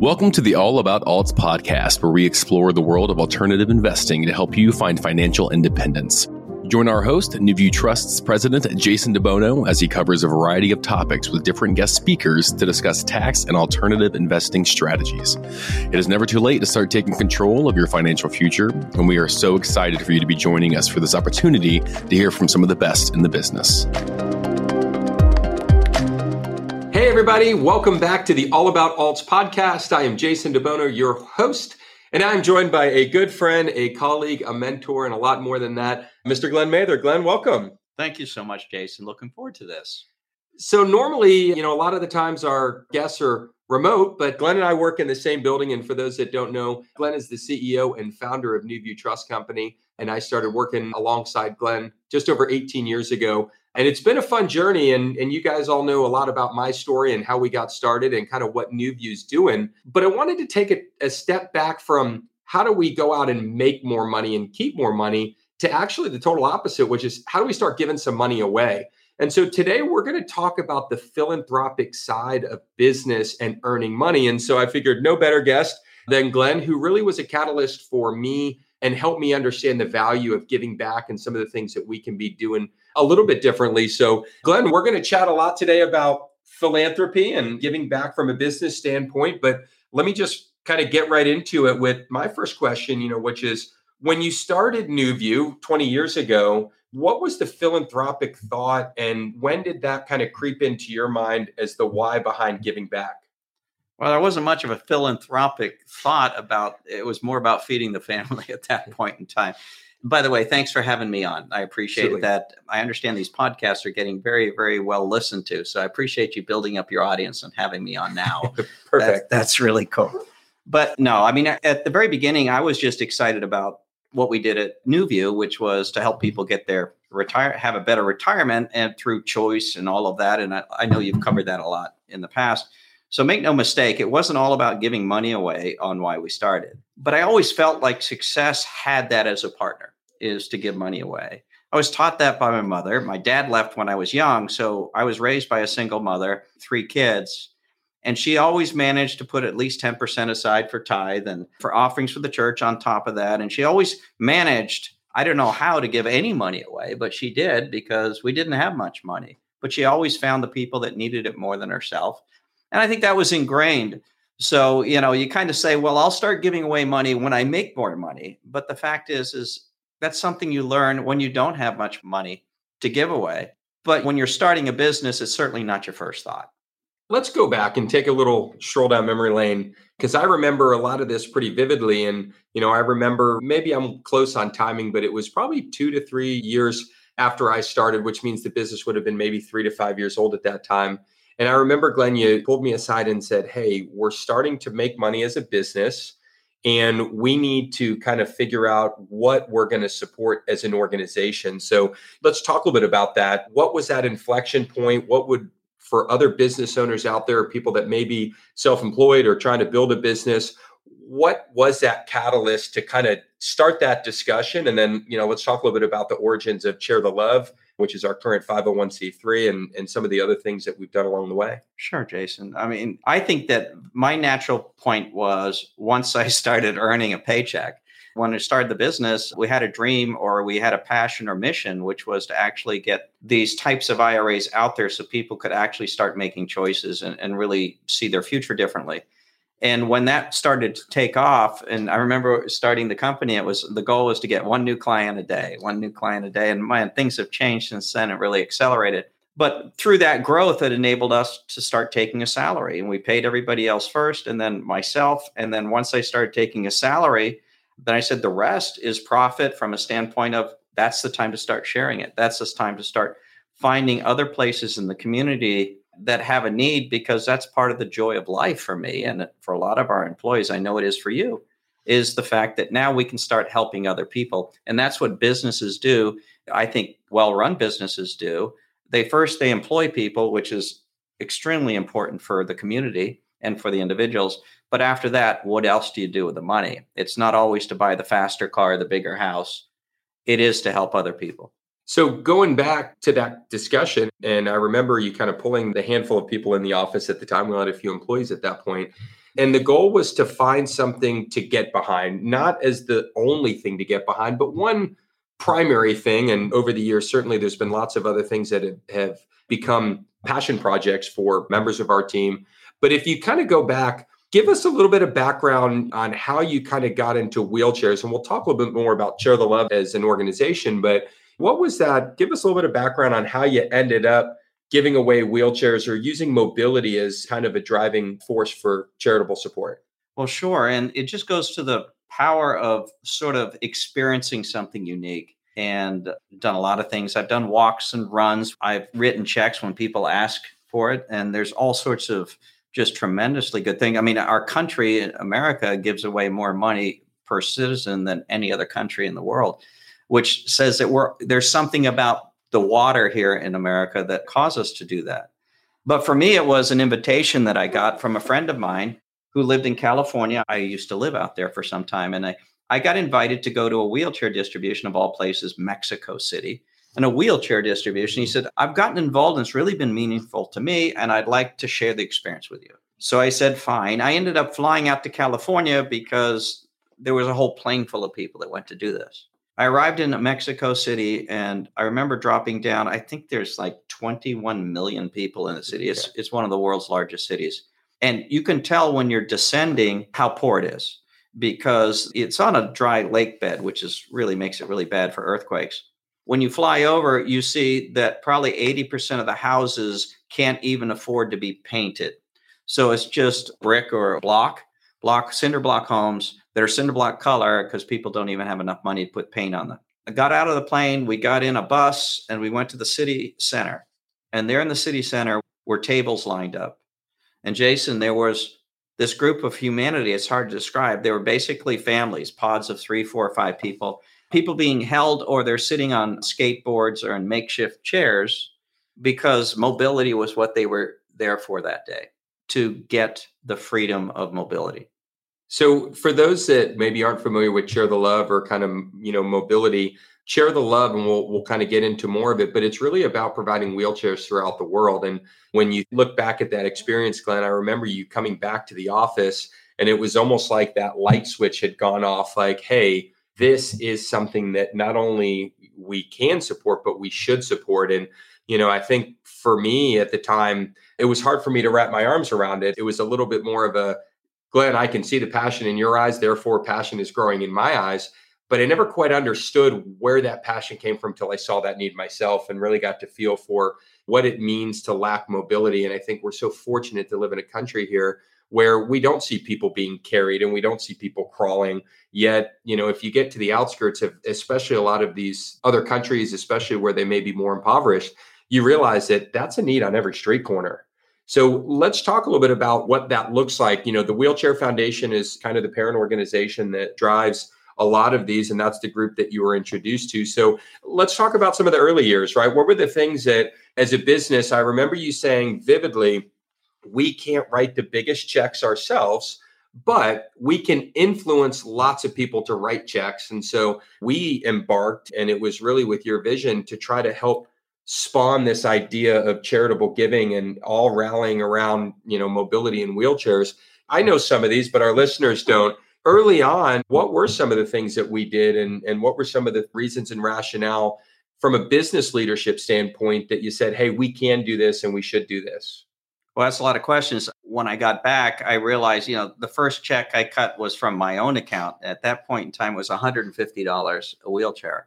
Welcome to the All About Alts podcast, where we explore the world of alternative investing to help you find financial independence. Join our host, NuView Trust's president, Jason DeBono, as he covers a variety of topics with different guest speakers to discuss tax and alternative investing strategies. It is never too late to start taking control of your financial future, and we are so excited for you to be joining us for this opportunity to hear from some of the best in the business. Hey, everybody, welcome back to the All About Alts podcast. I am Jason DeBono, your host, and I'm joined by a good friend, a colleague, a mentor, and a lot more than that, Mr. Glen Mather. Glen, welcome. Thank you so much, Jason. Looking forward to this. So, normally, you know, a lot of the times our guests are remote, but Glen and I work in the same building. And for those that don't know, Glen is the CEO and founder of NuView Trust Company. And I started working alongside Glen just over 18 years ago. And it's been a fun journey. And, and you guys all know a lot about my story and how we got started and kind of what NuView's doing. But I wanted to take a, a step back from how do we go out and make more money and keep more money to actually the total opposite, which is how do we start giving some money away? And so today we're going to talk about the philanthropic side of business and earning money. And so I figured no better guest than Glen, who really was a catalyst for me and help me understand the value of giving back and some of the things that we can be doing a little bit differently. So, Glen, we're going to chat a lot today about philanthropy and giving back from a business standpoint. But let me just kind of get right into it with my first question, you know, which is when you started NuView 20 years ago, what was the philanthropic thought and when did that kind of creep into your mind as the why behind giving back? Well, there wasn't much of a philanthropic thought about it was more about feeding the family at that point in time. By the way, thanks for having me on. I appreciate Absolutely. that. I understand these podcasts are getting very, very well listened to. So I appreciate you building up your audience and having me on now. Perfect. That's, that's really cool. But no, I mean, at the very beginning, I was just excited about what we did at NuView, which was to help people get their retire, have a better retirement, and through choice and all of that. And I, I know you've covered that a lot in the past. So make no mistake, it wasn't all about giving money away on why we started. But I always felt like success had that as a partner, is to give money away. I was taught that by my mother. My dad left when I was young, so I was raised by a single mother, three kids. And she always managed to put at least 10% aside for tithe and for offerings for the church on top of that. And she always managed, I don't know how to give any money away, but she did because we didn't have much money. But she always found the people that needed it more than herself. And I think that was ingrained. So, you know, you kind of say, well, I'll start giving away money when I make more money. But the fact is, is that's something you learn when you don't have much money to give away. But when you're starting a business, it's certainly not your first thought. Let's go back and take a little stroll down memory lane because I remember a lot of this pretty vividly. And, you know, I remember maybe I'm close on timing, but it was probably two to three years after I started, which means the business would have been maybe three to five years old at that time. And I remember, Glen, you pulled me aside and said, Hey, we're starting to make money as a business, and we need to kind of figure out what we're going to support as an organization. So let's talk a little bit about that. What was that inflection point? What would, for other business owners out there, people that may be self employed or trying to build a business, what was that catalyst to kind of start that discussion? And then, you know, let's talk a little bit about the origins of Chair the Love which is our current 501c3 and, and some of the other things that we've done along the way. Sure, Jason. I mean, I think that my natural point was once I started earning a paycheck, when I started the business, we had a dream or we had a passion or mission, which was to actually get these types of IRAs out there so people could actually start making choices and, and really see their future differently. And when that started to take off, and I remember starting the company, it was the goal was to get one new client a day, one new client a day. And man, things have changed since then. It really accelerated. But through that growth, it enabled us to start taking a salary. And we paid everybody else first, and then myself. And then once I started taking a salary, then I said the rest is profit from a standpoint of that's the time to start sharing it. That's the time to start finding other places in the community that have a need because that's part of the joy of life for me and for a lot of our employees. I know it is for you. Is the fact that now we can start helping other people, and that's what businesses do. I think well-run businesses do. They first they employ people, which is extremely important for the community and for the individuals. But after that, what else do you do with the money? It's not always to buy the faster car, the bigger house. It is to help other people. So going back to that discussion, and I remember you kind of pulling the handful of people in the office at the time. We had a few employees at that point. And the goal was to find something to get behind, not as the only thing to get behind, but one primary thing. And over the years, certainly there's been lots of other things that have become passion projects for members of our team. But if you kind of go back, give us a little bit of background on how you kind of got into wheelchairs. And we'll talk a little bit more about Chair the Love as an organization. But what was that? Give us a little bit of background on how you ended up giving away wheelchairs or using mobility as kind of a driving force for charitable support. Well, sure. And it just goes to the power of sort of experiencing something unique and done a lot of things. I've done walks and runs. I've written checks when people ask for it. And there's all sorts of just tremendously good thing. I mean, our country, America, gives away more money per citizen than any other country in the world which says that we're there's something about the water here in America that caused us to do that. But for me, it was an invitation that I got from a friend of mine who lived in California. I used to live out there for some time, and I, I got invited to go to a wheelchair distribution of all places, Mexico City, and a wheelchair distribution. He said, I've gotten involved and it's really been meaningful to me, and I'd like to share the experience with you. So I said, fine. I ended up flying out to California because there was a whole plane full of people that went to do this. I arrived in Mexico City and I remember dropping down. I think there's like 21 million people in the city. It's, it's one of the world's largest cities. And you can tell when you're descending how poor it is because it's on a dry lake bed, which is really makes it really bad for earthquakes. When you fly over, you see that probably 80% of the houses can't even afford to be painted. So it's just brick or block, block, cinder block homes that are cinder block color because people don't even have enough money to put paint on them. I got out of the plane, we got in a bus, and we went to the city center. And there in the city center were tables lined up. And Jason, there was this group of humanity. It's hard to describe. They were basically families, pods of three, four, five people, people being held or they're sitting on skateboards or in makeshift chairs because mobility was what they were there for that day to get the freedom of mobility. So, for those that maybe aren't familiar with Chair the Love or kind of you know mobility, Chair the Love, and we'll we'll kind of get into more of it. But it's really about providing wheelchairs throughout the world. And when you look back at that experience, Glen, I remember you coming back to the office, and it was almost like that light switch had gone off. Like, hey, this is something that not only we can support, but we should support. And you know, I think for me at the time, it was hard for me to wrap my arms around it. It was a little bit more of a Glen, I can see the passion in your eyes, therefore, passion is growing in my eyes. But I never quite understood where that passion came from until I saw that need myself and really got to feel for what it means to lack mobility. And I think we're so fortunate to live in a country here where we don't see people being carried and we don't see people crawling. Yet, you know, if you get to the outskirts of especially a lot of these other countries, especially where they may be more impoverished, you realize that that's a need on every street corner. So let's talk a little bit about what that looks like. You know, the Wheelchair Foundation is kind of the parent organization that drives a lot of these, and that's the group that you were introduced to. So let's talk about some of the early years, right? What were the things that, as a business, I remember you saying vividly, we can't write the biggest checks ourselves but we can influence lots of people to write checks. And so we embarked, and it was really with your vision to try to help spawn this idea of charitable giving and all rallying around you know mobility and wheelchairs. I know some of these but our listeners don't. Early on what were some of the things that we did and and what were some of the reasons and rationale from a business leadership standpoint that you said hey we can do this and we should do this well that's a lot of questions. When i got back i realized you know the first check i cut was from my own account. At that point in time was $150 a wheelchair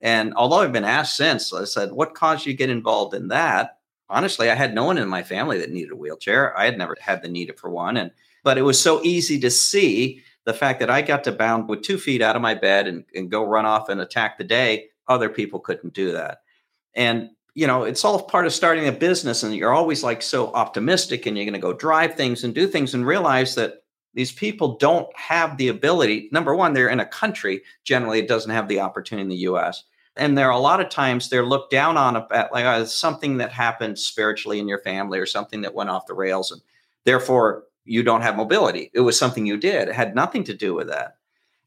and although I've been asked since, I said, what caused you to get involved in that? Honestly, I had no one in my family that needed a wheelchair. I had never had the need for one. And but it was so easy to see the fact that I got to bound with two feet out of my bed and, and go run off and attack the day. Other people couldn't do that. And you know, it's all part of starting a business, and you're always like so optimistic, and you're going to go drive things and do things, and realize that these people don't have the ability. Number one, they're in a country generally it doesn't have the opportunity in the U.S. And there are a lot of times they're looked down on at like something that happened spiritually in your family or something that went off the rails, and therefore you don't have mobility. It was something you did. It had nothing to do with that.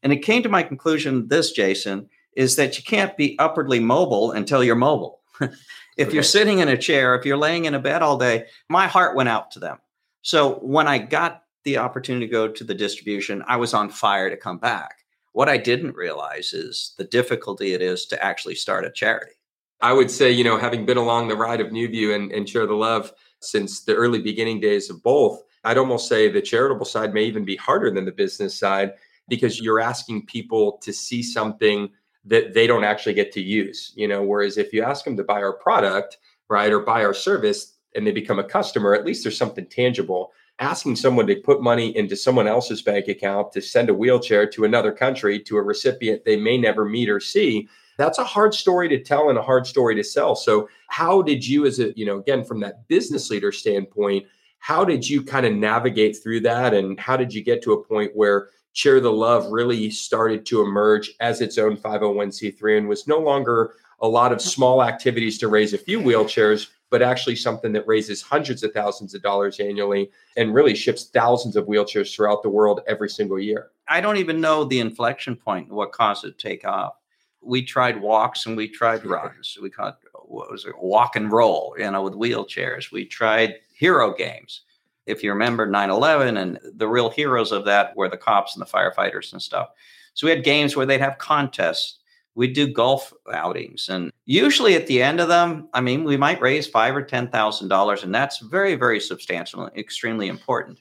And it came to my conclusion. This, Jason, is that you can't be upwardly mobile until you're mobile. if okay. you're sitting in a chair, if you're laying in a bed all day, my heart went out to them. So when I got the opportunity to go to the distribution, I was on fire to come back. What I didn't realize is the difficulty it is to actually start a charity. I would say, you know, having been along the ride of NuView and, and Chair the Love since the early beginning days of both, I'd almost say the charitable side may even be harder than the business side because you're asking people to see something that they don't actually get to use, you know, whereas if you ask them to buy our product, right, or buy our service and they become a customer, at least there's something tangible. Asking someone to put money into someone else's bank account to send a wheelchair to another country to a recipient they may never meet or see, that's a hard story to tell and a hard story to sell. So, how did you, as a, you know, again, from that business leader standpoint, how did you kind of navigate through that? And how did you get to a point where Chair the Love really started to emerge as its own 501c3 and was no longer a lot of small activities to raise a few wheelchairs, but actually something that raises hundreds of thousands of dollars annually and really ships thousands of wheelchairs throughout the world every single year. I don't even know the inflection point, what caused it to take off. We tried walks and we tried runs. We called what was it, walk and roll, you know, with wheelchairs. We tried hero games if you remember 9-11 and the real heroes of that were the cops and the firefighters and stuff so we had games where they'd have contests we'd do golf outings and usually at the end of them i mean we might raise five or ten thousand dollars and that's very very substantial and extremely important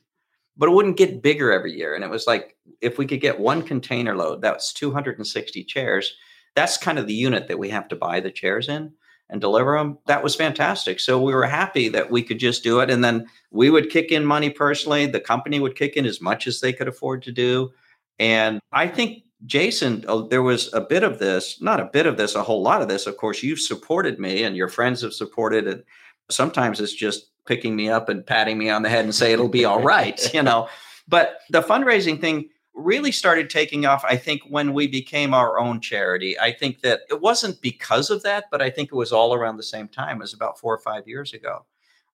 but it wouldn't get bigger every year and it was like if we could get one container load that's 260 chairs that's kind of the unit that we have to buy the chairs in and deliver them. That was fantastic. So we were happy that we could just do it. And then we would kick in money personally. The company would kick in as much as they could afford to do. And I think, Jason, oh, there was a bit of this, not a bit of this, a whole lot of this. Of course, you've supported me and your friends have supported it. Sometimes it's just picking me up and patting me on the head and say it'll be all right, you know. But the fundraising thing, really started taking off, I think, when we became our own charity. I think that it wasn't because of that, but I think it was all around the same time. It was about four or five years ago.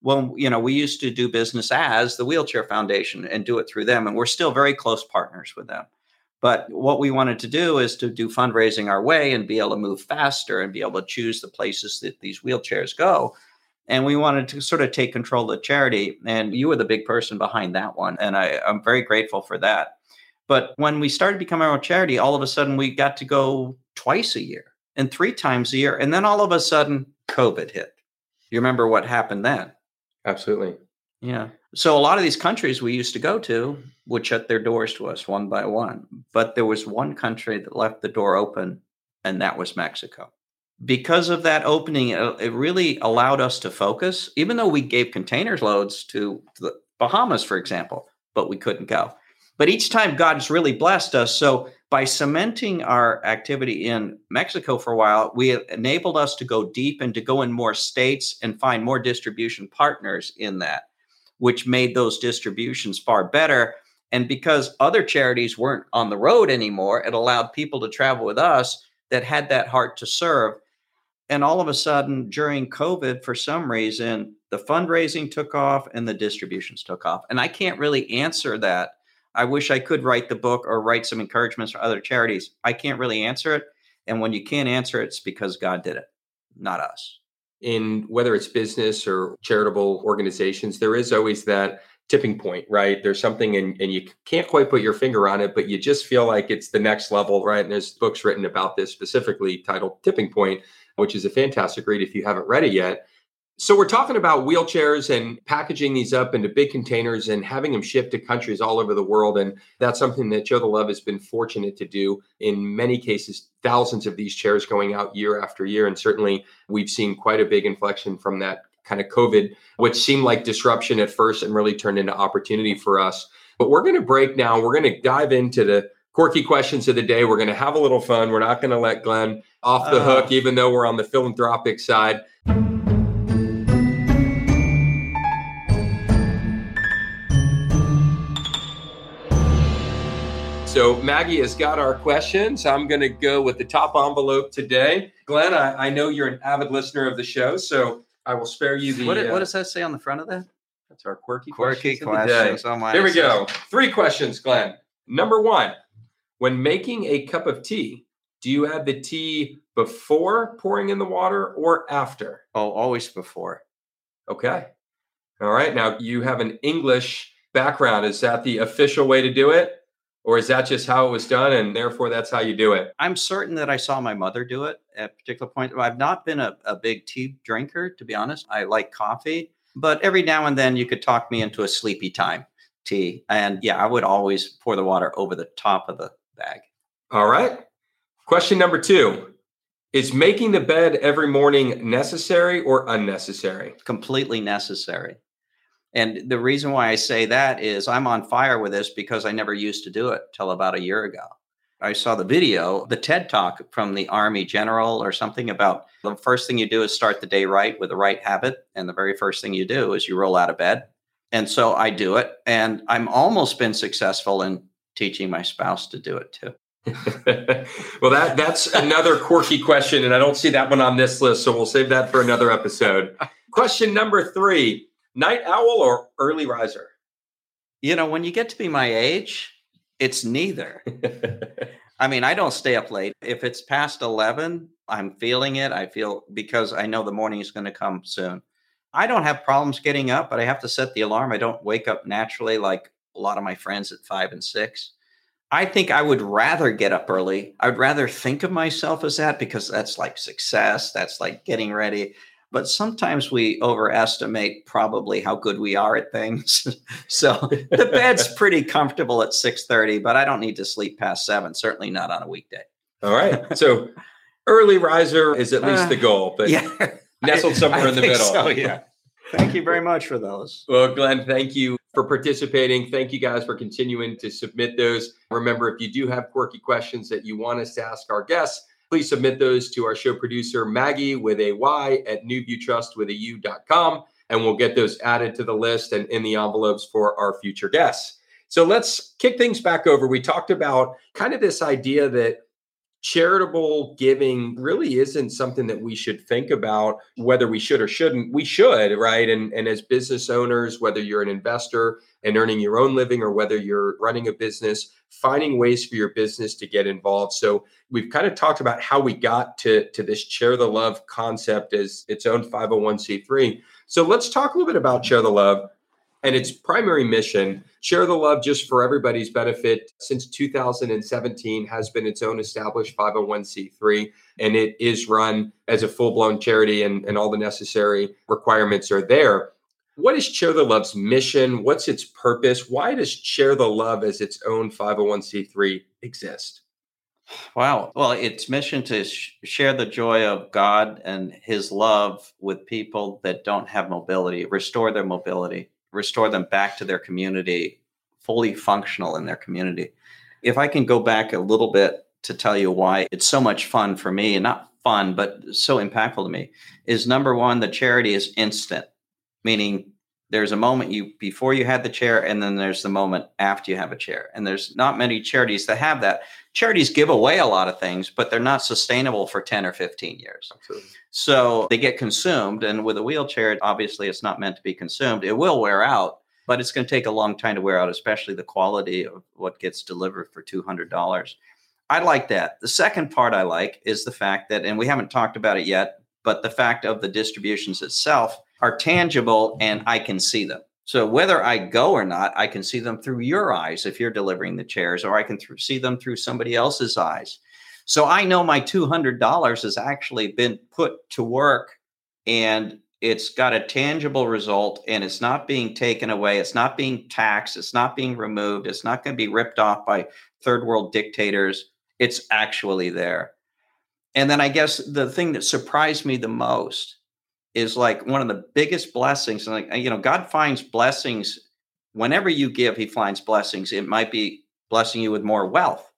Well, you know, we used to do business as the Wheelchair Foundation and do it through them. And we're still very close partners with them. But what we wanted to do is to do fundraising our way and be able to move faster and be able to choose the places that these wheelchairs go. And we wanted to sort of take control of the charity. And you were the big person behind that one. And I, I'm very grateful for that. But when we started becoming our own charity, all of a sudden we got to go twice a year and three times a year. And then all of a sudden, COVID hit. You remember what happened then? Absolutely. Yeah. So a lot of these countries we used to go to would shut their doors to us one by one. But there was one country that left the door open, and that was Mexico. Because of that opening, it really allowed us to focus, even though we gave containers loads to the Bahamas, for example, but we couldn't go. But each time God's really blessed us. So by cementing our activity in Mexico for a while, we enabled us to go deep and to go in more states and find more distribution partners in that, which made those distributions far better. And because other charities weren't on the road anymore, it allowed people to travel with us that had that heart to serve. And all of a sudden, during COVID, for some reason, the fundraising took off and the distributions took off. And I can't really answer that I wish I could write the book or write some encouragements for other charities. I can't really answer it. And when you can't answer it, it's because God did it, not us. In whether it's business or charitable organizations, there is always that tipping point, right? There's something and, and you can't quite put your finger on it, but you just feel like it's the next level, right? And there's books written about this specifically titled Tipping Point, which is a fantastic read if you haven't read it yet. So we're talking about wheelchairs and packaging these up into big containers and having them shipped to countries all over the world. And that's something that Chair the Love has been fortunate to do. In many cases, thousands of these chairs going out year after year. And certainly we've seen quite a big inflection from that kind of COVID, which seemed like disruption at first and really turned into opportunity for us. But we're going to break now. We're going to dive into the quirky questions of the day. We're going to have a little fun. We're not going to let Glen off the uh, hook, even though we're on the philanthropic side. So Maggy has got our questions. I'm going to go with the top envelope today. Glen, I, I, know you're an avid listener of the show, so I will spare you the. What, uh, what does that say on the front of that? That's our quirky, quirky questions. questions Here we go. Three questions, Glen. Number one, when making a cup of tea, do you add the tea before pouring in the water or after? Oh, always before. Okay. All right. Now you have an English background? Is that the official way to do it? Or is that just how it was done and therefore that's how you do it? I'm certain that I saw my mother do it at a particular point. I've not been a, a big tea drinker, to be honest. I like coffee, but every now and then you could talk me into a sleepy time tea. And yeah, I would always pour the water over the top of the bag. All right. Question number two Is making the bed every morning necessary or unnecessary? Completely necessary. And the reason why I say that is I'm on fire with this because I never used to do it till about a year ago. I saw the video, the TED talk from the Army general or something about the first thing you do is start the day right with the right habit. And the very first thing you do is you roll out of bed. And so I do it. And I'm almost been successful in teaching my spouse to do it too. well, that that's another quirky question, and I don't see that one on this list, so we'll save that for another episode. question number three: Night owl or early riser? You know, when you get to be my age, it's neither. I mean, I don't stay up late. If it's past 11, I'm feeling it. I feel because I know the morning is going to come soon. I don't have problems getting up, but I have to set the alarm. I don't wake up naturally like a lot of my friends at five and six. I think I would rather get up early. I'd rather think of myself as that because that's like success. That's like getting ready. But sometimes we overestimate probably how good we are at things. so the bed's pretty comfortable at 6:30, but I don't need to sleep past 7, certainly not on a weekday. All right. So early riser is at least uh, the goal, but yeah, nestled somewhere I, I in the middle. So, yeah. Thank you very much for those. Well, Glen, thank you for participating. Thank you guys for continuing to submit those. Remember, if you do have quirky questions that you want us to ask our guests, please submit those to our show producer, Maggy, with a Y at newviewtrust with a U.com, and we'll get those added to the list and in the envelopes for our future guests. So let's kick things back over. We talked about kind of this idea that charitable giving really isn't something that we should think about whether we should or shouldn't. We should right? And and as business owners whether you're an investor and earning your own living or whether you're running a business finding ways for your business to get involved. So we've kind of talked about how we got to to this Chair the Love concept as its own 501c3 so let's talk a little bit about Chair the Love and its primary mission Chair the Love just for everybody's benefit since 2017 has been its own established 501c3 and it is run as a full-blown charity and, and all the necessary requirements are there. What is Chair the Love's mission? What's its purpose? Why does Chair the Love as its own 501c3 exist? Wow. Well, its mission to sh- share the joy of God and his love with people that don't have mobility, restore their mobility restore them back to their community, fully functional in their community. If I can go back a little bit to tell you why it's so much fun for me, and not fun, but so impactful to me, is number one, the charity is instant, meaning there's a moment you before you had the chair and then there's the moment after you have a chair and there's not many charities that have that charities give away a lot of things but they're not sustainable for 10 or 15 years Absolutely. so they get consumed and with a wheelchair obviously it's not meant to be consumed it will wear out but it's going to take a long time to wear out especially the quality of what gets delivered for $200 i like that the second part i like is the fact that and we haven't talked about it yet but the fact of the distributions itself are tangible and I can see them. So whether I go or not, I can see them through your eyes if you're delivering the chairs, or I can th- see them through somebody else's eyes. So I know my $200 has actually been put to work and it's got a tangible result and it's not being taken away. It's not being taxed. It's not being removed. It's not going to be ripped off by third world dictators. It's actually there. And then I guess the thing that surprised me the most is like one of the biggest blessings. And like, you know, God finds blessings whenever you give, he finds blessings. It might be blessing you with more wealth.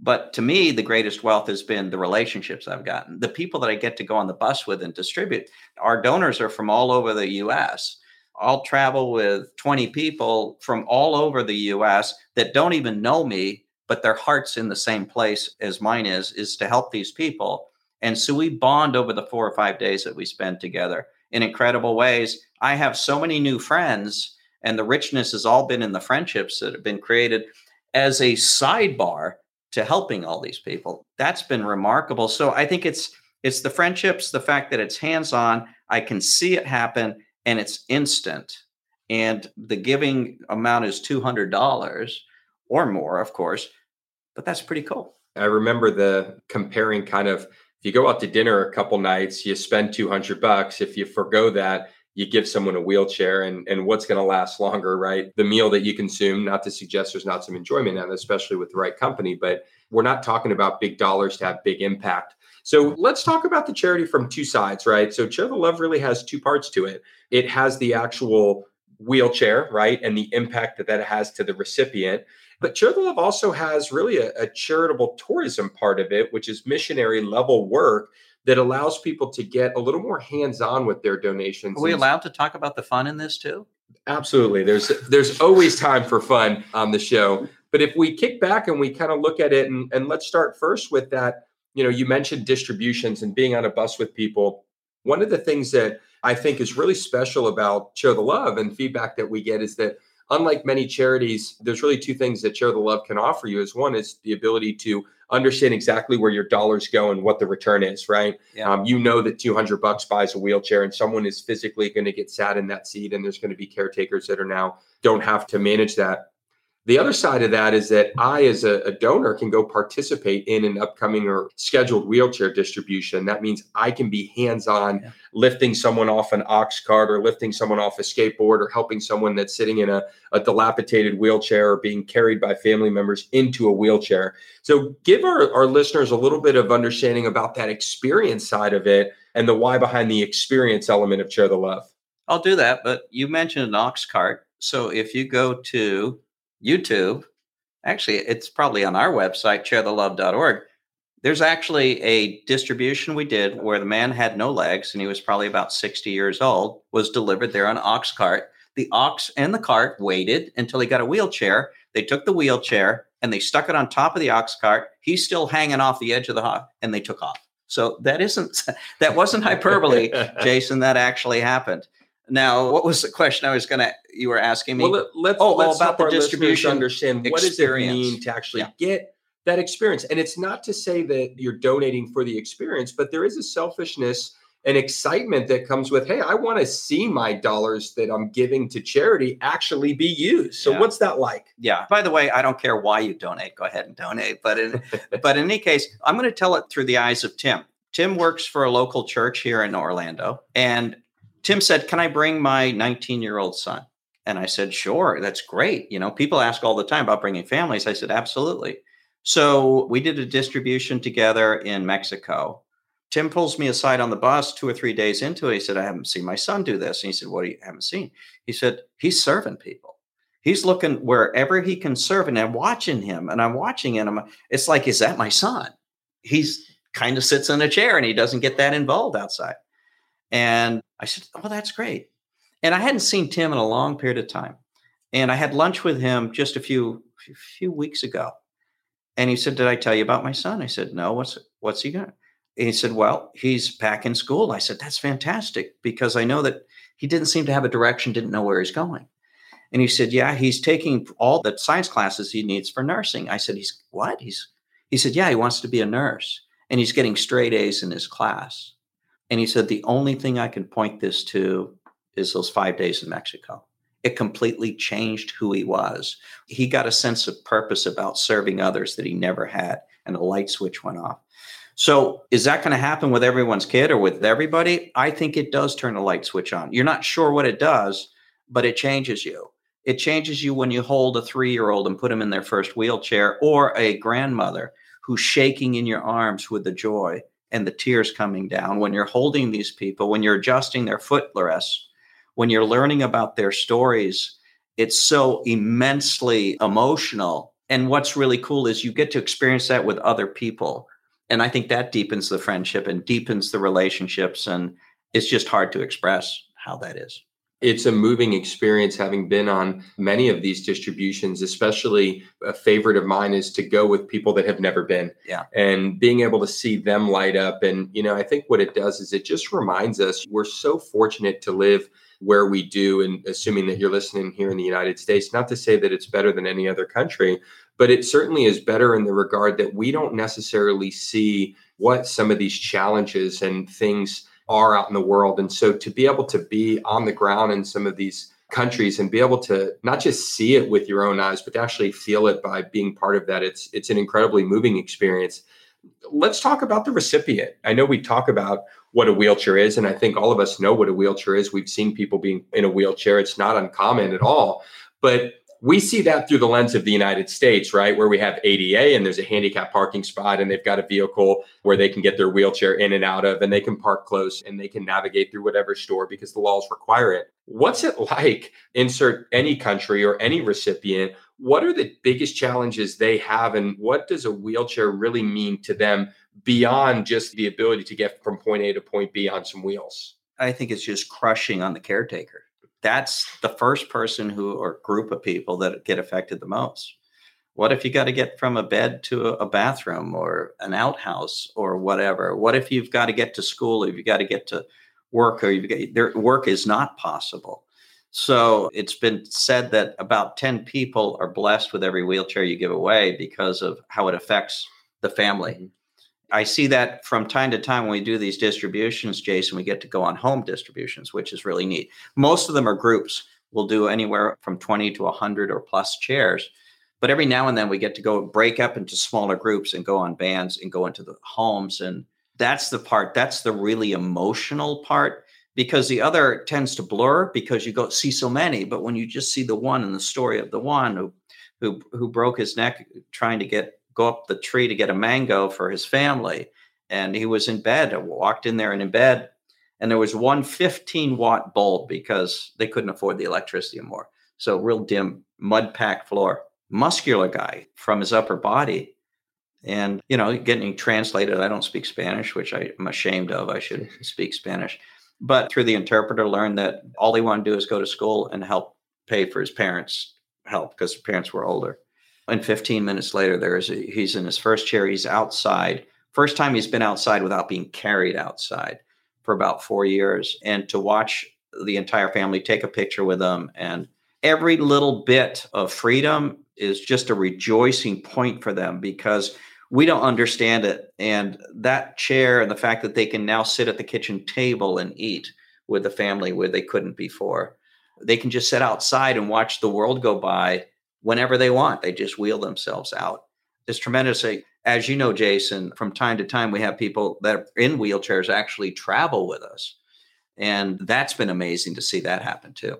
But to me, the greatest wealth has been the relationships I've gotten. The people that I get to go on the bus with and distribute. Our donors are from all over the US. I'll travel with 20 people from all over the US that don't even know me, but their heart's in the same place as mine is, is to help these people. And so we bond over the four or five days that we spend together in incredible ways. I have so many new friends, and the richness has all been in the friendships that have been created as a sidebar to helping all these people. That's been remarkable. So I think it's it's the friendships, the fact that it's hands-on, I can see it happen and it's instant. and the giving amount is $200 or more, of course, but that's pretty cool. I remember the comparing kind of if you go out to dinner a couple nights, you spend 200 bucks. If you forego that, you give someone a wheelchair and, and what's going to last longer, right? The meal that you consume, not to suggest there's not some enjoyment in especially with the right company, but we're not talking about big dollars to have big impact. So let's talk about the charity from two sides, right? So Chair the Love really has two parts to it. It has the actual wheelchair, right? And the impact that that has to the recipient. But Love also has really a, a charitable tourism part of it, which is missionary level work that allows people to get a little more hands-on with their donations. Are we allowed to talk about the fun in this too? Absolutely. There's there's always time for fun on the show. But if we kick back and we kind of look at it and, and let's start first with that, you know, you mentioned distributions and being on a bus with people. One of the things that I think is really special about Chair the Love and feedback that we get is that unlike many charities, there's really two things that Chair the Love can offer you. Is one is the ability to understand exactly where your dollars go and what the return is. Right? Yeah. Um, you know that 200 bucks buys a wheelchair, and someone is physically going to get sat in that seat, and there's going to be caretakers that are now don't have to manage that. The other side of that is that I, as a, a, donor, can go participate in an upcoming or scheduled wheelchair distribution. That means I can be hands on yeah. lifting someone off an ox cart or lifting someone off a skateboard or helping someone that's sitting in a, a dilapidated wheelchair or being carried by family members into a wheelchair. So, give our, our listeners a little bit of understanding about that experience side of it and the why behind the experience element of Chair the Love. I'll do that. But you mentioned an ox cart. So, if you go to YouTube. Actually, it's probably on our website, chairthelove.org. There's actually a distribution we did where the man had no legs and he was probably about 60 years old, was delivered there on an ox cart. The ox and the cart waited until he got a wheelchair. They took the wheelchair and they stuck it on top of the ox cart. He's still hanging off the edge of the hog and they took off. So that isn't that wasn't hyperbole, Jason. That actually happened. Now, what was the question I was going to, you were asking me? Well, let's, oh, let's about the distribution. Understand experience. what does it mean to actually yeah. get that experience? And it's not to say that you're donating for the experience, but there is a selfishness and excitement that comes with, hey, I want to see my dollars that I'm giving to charity actually be used. So yeah. what's that like? Yeah. By the way, I don't care why you donate. Go ahead and donate. But in but in any case, I'm going to tell it through the eyes of Tim. Tim works for a local church here in Orlando. And Tim said, Can I bring my 19 year old son? And I said, Sure, that's great. You know, people ask all the time about bringing families. I said, Absolutely. So we did a distribution together in Mexico. Tim pulls me aside on the bus two or three days into it. He said, I haven't seen my son do this. And he said, What do you haven't seen? He said, He's serving people. He's looking wherever he can serve. And I'm watching him and I'm watching him. It's like, Is that my son? He's kind of sits in a chair and he doesn't get that involved outside. And I said, Oh, that's great. And I hadn't seen Tim in a long period of time. And I had lunch with him just a few few weeks ago. And he said, Did I tell you about my son? I said, No, what's what's he going He said, Well, he's back in school. I said, That's fantastic because I know that he didn't seem to have a direction, didn't know where he's going. And he said, Yeah, he's taking all the science classes he needs for nursing. I said, He's what? He's he said, Yeah, he wants to be a nurse. And he's getting straight A's in his class. And he said, The only thing I can point this to is those five days in Mexico. It completely changed who he was. He got a sense of purpose about serving others that he never had, and a light switch went off. So, is that going to happen with everyone's kid or with everybody? I think it does turn a light switch on. You're not sure what it does, but it changes you. It changes you when you hold a three year old and put them in their first wheelchair or a grandmother who's shaking in your arms with the joy and the tears coming down, when you're holding these people, when you're adjusting their footrest, when you're learning about their stories, it's so immensely emotional. And what's really cool is you get to experience that with other people. And I think that deepens the friendship and deepens the relationships. And it's just hard to express how that is it's a moving experience having been on many of these distributions especially a favorite of mine is to go with people that have never been. Yeah. And being able to see them light up. And you know i think what it does is it just reminds us we're so fortunate to live where we do. And assuming that you're listening here in the united states not to say that it's better than any other country but it certainly is better in the regard that we don't necessarily see what some of these challenges and things are out in the world. And so to be able to be on the ground in some of these countries and be able to not just see it with your own eyes, but to actually feel it by being part of that. It's it's an incredibly moving experience. Let's talk about the recipient. I know we talk about what a wheelchair is, and I think all of us know what a wheelchair is. We've seen people being in a wheelchair. It's not uncommon at all. But we see that through the lens of the United States, right? Where we have ADA and there's a handicap parking spot and they've got a vehicle where they can get their wheelchair in and out of and they can park close and they can navigate through whatever store because the laws require it. What's it like, insert any country or any recipient? What are the biggest challenges they have and what does a wheelchair really mean to them beyond just the ability to get from point A to point B on some wheels? I think it's just crushing on the caretaker that's the first person who or group of people that get affected the most. What if you got to get from a bed to a bathroom or an outhouse or whatever? What if you've got to get to school, if you've got to get to work, or you've got their work is not possible. So it's been said that about 10 people are blessed with every wheelchair you give away because of how it affects the family. Mm-hmm. I see that from time to time when we do these distributions, Jason, we get to go on home distributions, which is really neat. Most of them are groups. We'll do anywhere from 20 to 100 or plus chairs. But every now and then we get to go break up into smaller groups and go on bands and go into the homes. And that's the part, that's the really emotional part because the other tends to blur because you go see so many. But when you just see the one and the story of the one who, who, who broke his neck trying to get go up the tree to get a mango for his family. And he was in bed. I walked in there and in bed, and there was one 15 watt bulb because they couldn't afford the electricity anymore. So real dim, mud packed floor. Muscular guy from his upper body. And, you know, getting translated. I don't speak Spanish, which I am ashamed of. I should speak Spanish. But through the interpreter, learned that all he wanted to do is go to school and help pay for his parents' help because his parents were older. And 15 minutes later, there is a, he's in his first chair. He's outside. First time he's been outside without being carried outside for about four years. And to watch the entire family take a picture with him and every little bit of freedom is just a rejoicing point for them because we don't understand it. And that chair and the fact that they can now sit at the kitchen table and eat with the family where they couldn't before. They can just sit outside and watch the world go by whenever they want. They just wheel themselves out. It's tremendous. As you know, Jason, from time to time, we have people that are in wheelchairs actually travel with us. And that's been amazing to see that happen too.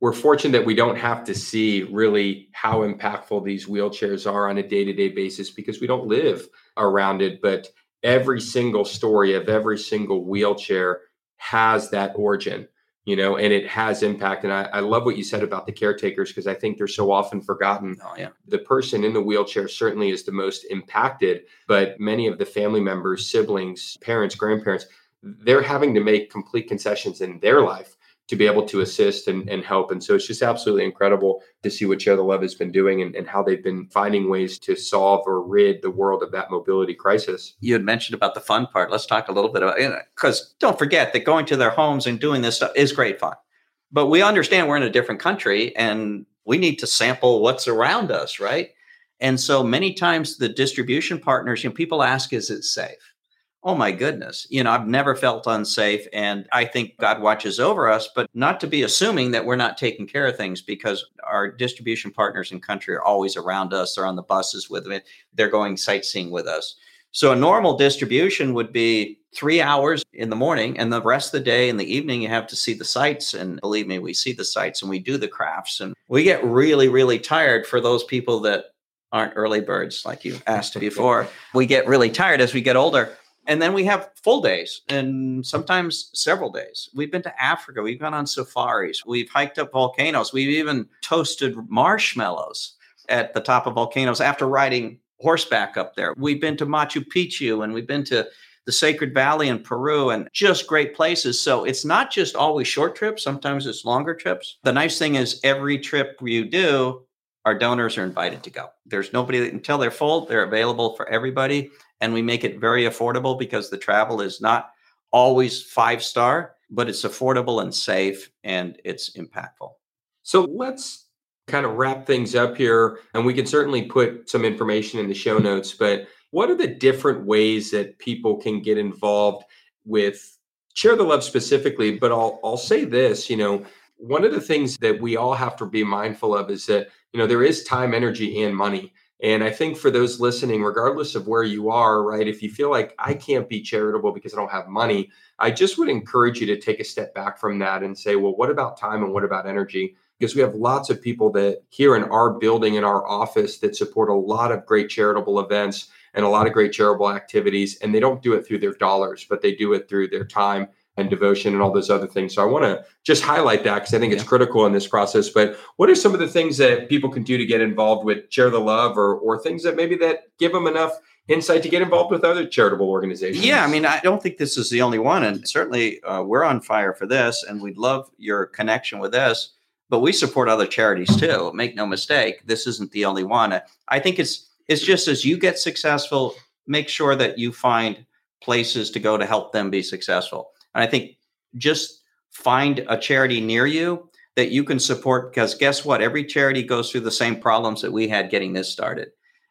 We're fortunate that we don't have to see really how impactful these wheelchairs are on a day to day basis because we don't live around it. But every single story of every single wheelchair has that origin you know, and it has impact. And I, I love what you said about the caretakers because I think they're so often forgotten. Oh, yeah. The person in the wheelchair certainly is the most impacted, but many of the family members, siblings, parents, grandparents, they're having to make complete concessions in their life to be able to assist and, and help. And so it's just absolutely incredible to see what Chair the Love has been doing and, and how they've been finding ways to solve or rid the world of that mobility crisis. You had mentioned about the fun part. Let's talk a little bit about it. Because don't forget that going to their homes and doing this stuff is great fun. But we understand we're in a different country and we need to sample what's around us, right? And so many times the distribution partners, you know, people ask, is it safe? Oh my goodness, you know, I've never felt unsafe. And I think God watches over us, but not to be assuming that we're not taking care of things because our distribution partners in country are always around us. They're on the buses with me, they're going sightseeing with us. So a normal distribution would be three hours in the morning, and the rest of the day in the evening, you have to see the sights. And believe me, we see the sights and we do the crafts. And we get really, really tired for those people that aren't early birds, like you asked before. we get really tired as we get older and then we have full days and sometimes several days. We've been to Africa. We've gone on safaris. We've hiked up volcanoes. We've even toasted marshmallows at the top of volcanoes after riding horseback up there. We've been to Machu Picchu and we've been to the Sacred Valley in Peru and just great places. So it's not just always short trips, sometimes it's longer trips. The nice thing is, every trip you do, our donors are invited to go. There's nobody that, until they're full, they're available for everybody and we make it very affordable because the travel is not always five star, but it's affordable and safe and it's impactful. So let's kind of wrap things up here, and we can certainly put some information in the show notes. But what are the different ways that people can get involved with Chair the Love specifically? But I'll I'll say this, you know, one of the things that we all have to be mindful of is that, you know, there is time, energy, and money. And I think for those listening, regardless of where you are, right, if you feel like I can't be charitable because I don't have money, I just would encourage you to take a step back from that and say, well, what about time and what about energy? Because we have lots of people that here in our building, in our office, that support a lot of great charitable events and a lot of great charitable activities. And they don't do it through their dollars, but they do it through their time and devotion and all those other things. So I want to just highlight that because I think it's yeah. critical in this process. But what are some of the things that people can do to get involved with Chair the Love or or things that maybe that give them enough insight to get involved with other charitable organizations? Yeah, I mean, I don't think this is the only one, and certainly uh, we're on fire for this, and we'd love your connection with this. But we support other charities too. Make no mistake, this isn't the only one. I think it's it's just as you get successful, make sure that you find places to go to help them be successful and I think just find a charity near you that you can support because guess what? Every charity goes through the same problems that we had getting this started.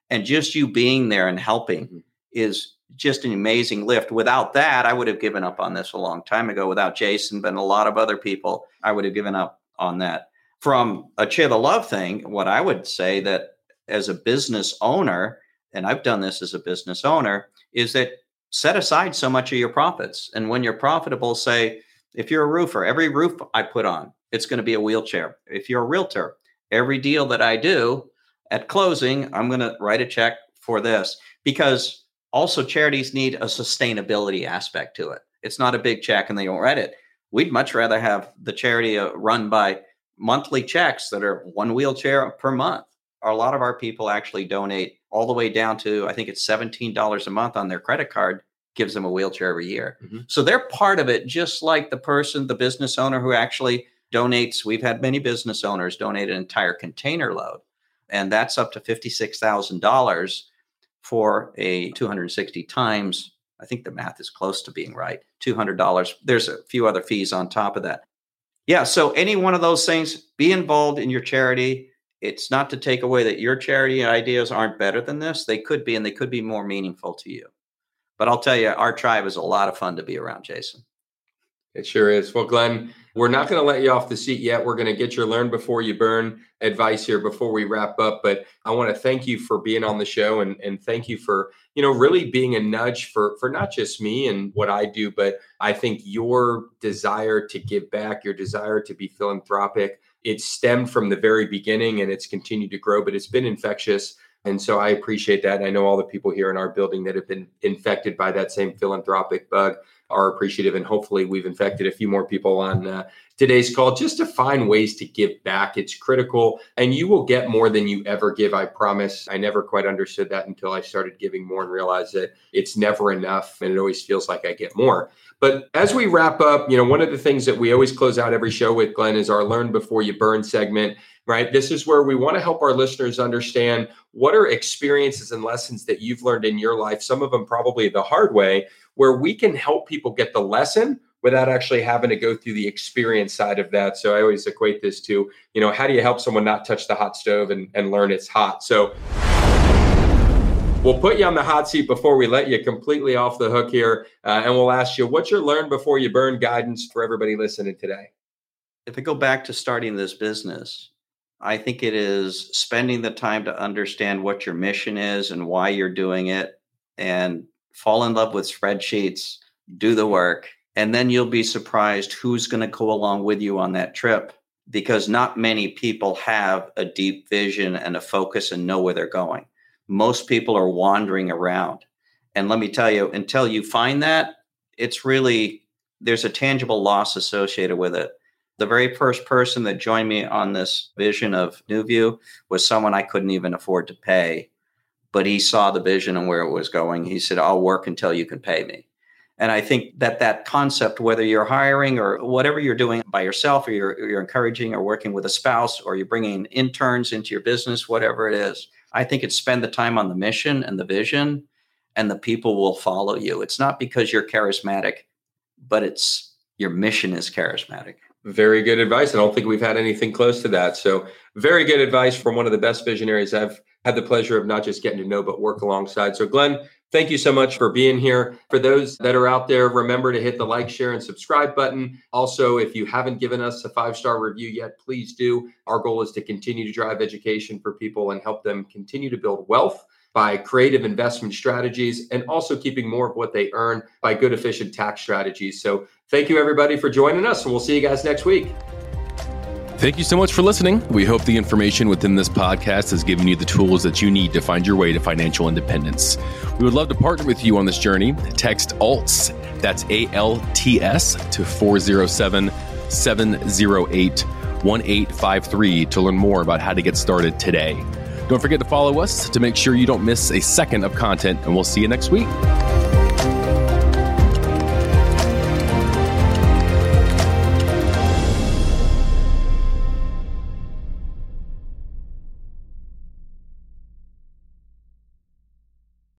And just you being there and helping mm-hmm. is just an amazing lift. Without that, I would have given up on this a long time ago. Without Jason, but a lot of other people, I would have given up on that. From a Chair the Love thing, what I would say that as a business owner, and I've done this as a business owner, is that set aside so much of your profits. And when you're profitable, say, if you're a roofer, every roof I put on, it's going to be a wheelchair. If you're a realtor, every deal that I do at closing, I'm going to write a check for this because also charities need a sustainability aspect to it. It's not a big check and they don't write it. We'd much rather have the charity uh, run by monthly checks that are one wheelchair per month. A lot of our people actually donate all the way down to I think it's $17 a month on their credit card gives them a wheelchair every year. Mm-hmm. So they're part of it just like the person the business owner who actually donates we've had many business owners donate an entire container load and that's up to $56,000 for a 260 times I think the math is close to being right. $200. There's a few other fees on top of that. Yeah, so any one of those things, be involved in your charity it's not to take away that your charity ideas aren't better than this. They could be, and they could be more meaningful to you. But I'll tell you, our tribe is a lot of fun to be around, Jason. It sure is. Well, Glen, we're not going to let you off the seat yet. We're going to get your learn before you burn advice here before we wrap up. But I want to thank you for being on the show and, and thank you for, you know, really being a nudge for for not just me and what I do, but I think your desire to give back, your desire to be philanthropic, it stemmed from the very beginning and it's continued to grow, but it's been infectious. And so I appreciate that. And I know all the people here in our building that have been infected by that same philanthropic bug are appreciative. And hopefully, we've infected a few more people on uh, today's call just to find ways to give back. It's critical, and you will get more than you ever give. I promise. I never quite understood that until I started giving more and realized that it's never enough. And it always feels like I get more. But as we wrap up, you know, one of the things that we always close out every show with, Glen, is our Learn Before You Burn segment, right? This is where we want to help our listeners understand what are experiences and lessons that you've learned in your life, some of them probably the hard way, where we can help people get the lesson without actually having to go through the experience side of that. So I always equate this to, you know, how do you help someone not touch the hot stove and, and learn it's hot? So We'll put you on the hot seat before we let you completely off the hook here. Uh, and we'll ask you, what's your learn before you burn guidance for everybody listening today? If I go back to starting this business, I think it is spending the time to understand what your mission is and why you're doing it and fall in love with spreadsheets, do the work, and then you'll be surprised who's going to go along with you on that trip because not many people have a deep vision and a focus and know where they're going most people are wandering around. And let me tell you, until you find that, it's really, there's a tangible loss associated with it. The very first person that joined me on this vision of NuView was someone I couldn't even afford to pay, but he saw the vision and where it was going. He said, I'll work until you can pay me. And I think that that concept, whether you're hiring or whatever you're doing by yourself, or you're, you're encouraging or working with a spouse, or you're bringing interns into your business, whatever it is, I think it's spend the time on the mission and the vision, and the people will follow you. It's not because you're charismatic, but it's your mission is charismatic. Very good advice. I don't think we've had anything close to that. So, very good advice from one of the best visionaries I've had the pleasure of not just getting to know, but work alongside. So, Glen, thank you so much for being here. For those that are out there, remember to hit the like, share, and subscribe button. Also, if you haven't given us a five star review yet, please do. Our goal is to continue to drive education for people and help them continue to build wealth by creative investment strategies and also keeping more of what they earn by good, efficient tax strategies. So, thank you everybody for joining us, and we'll see you guys next week. Thank you so much for listening. We hope the information within this podcast has given you the tools that you need to find your way to financial independence. We would love to partner with you on this journey. Text ALTS, that's A L T S, to 407 708 1853 to learn more about how to get started today. Don't forget to follow us to make sure you don't miss a second of content, and we'll see you next week.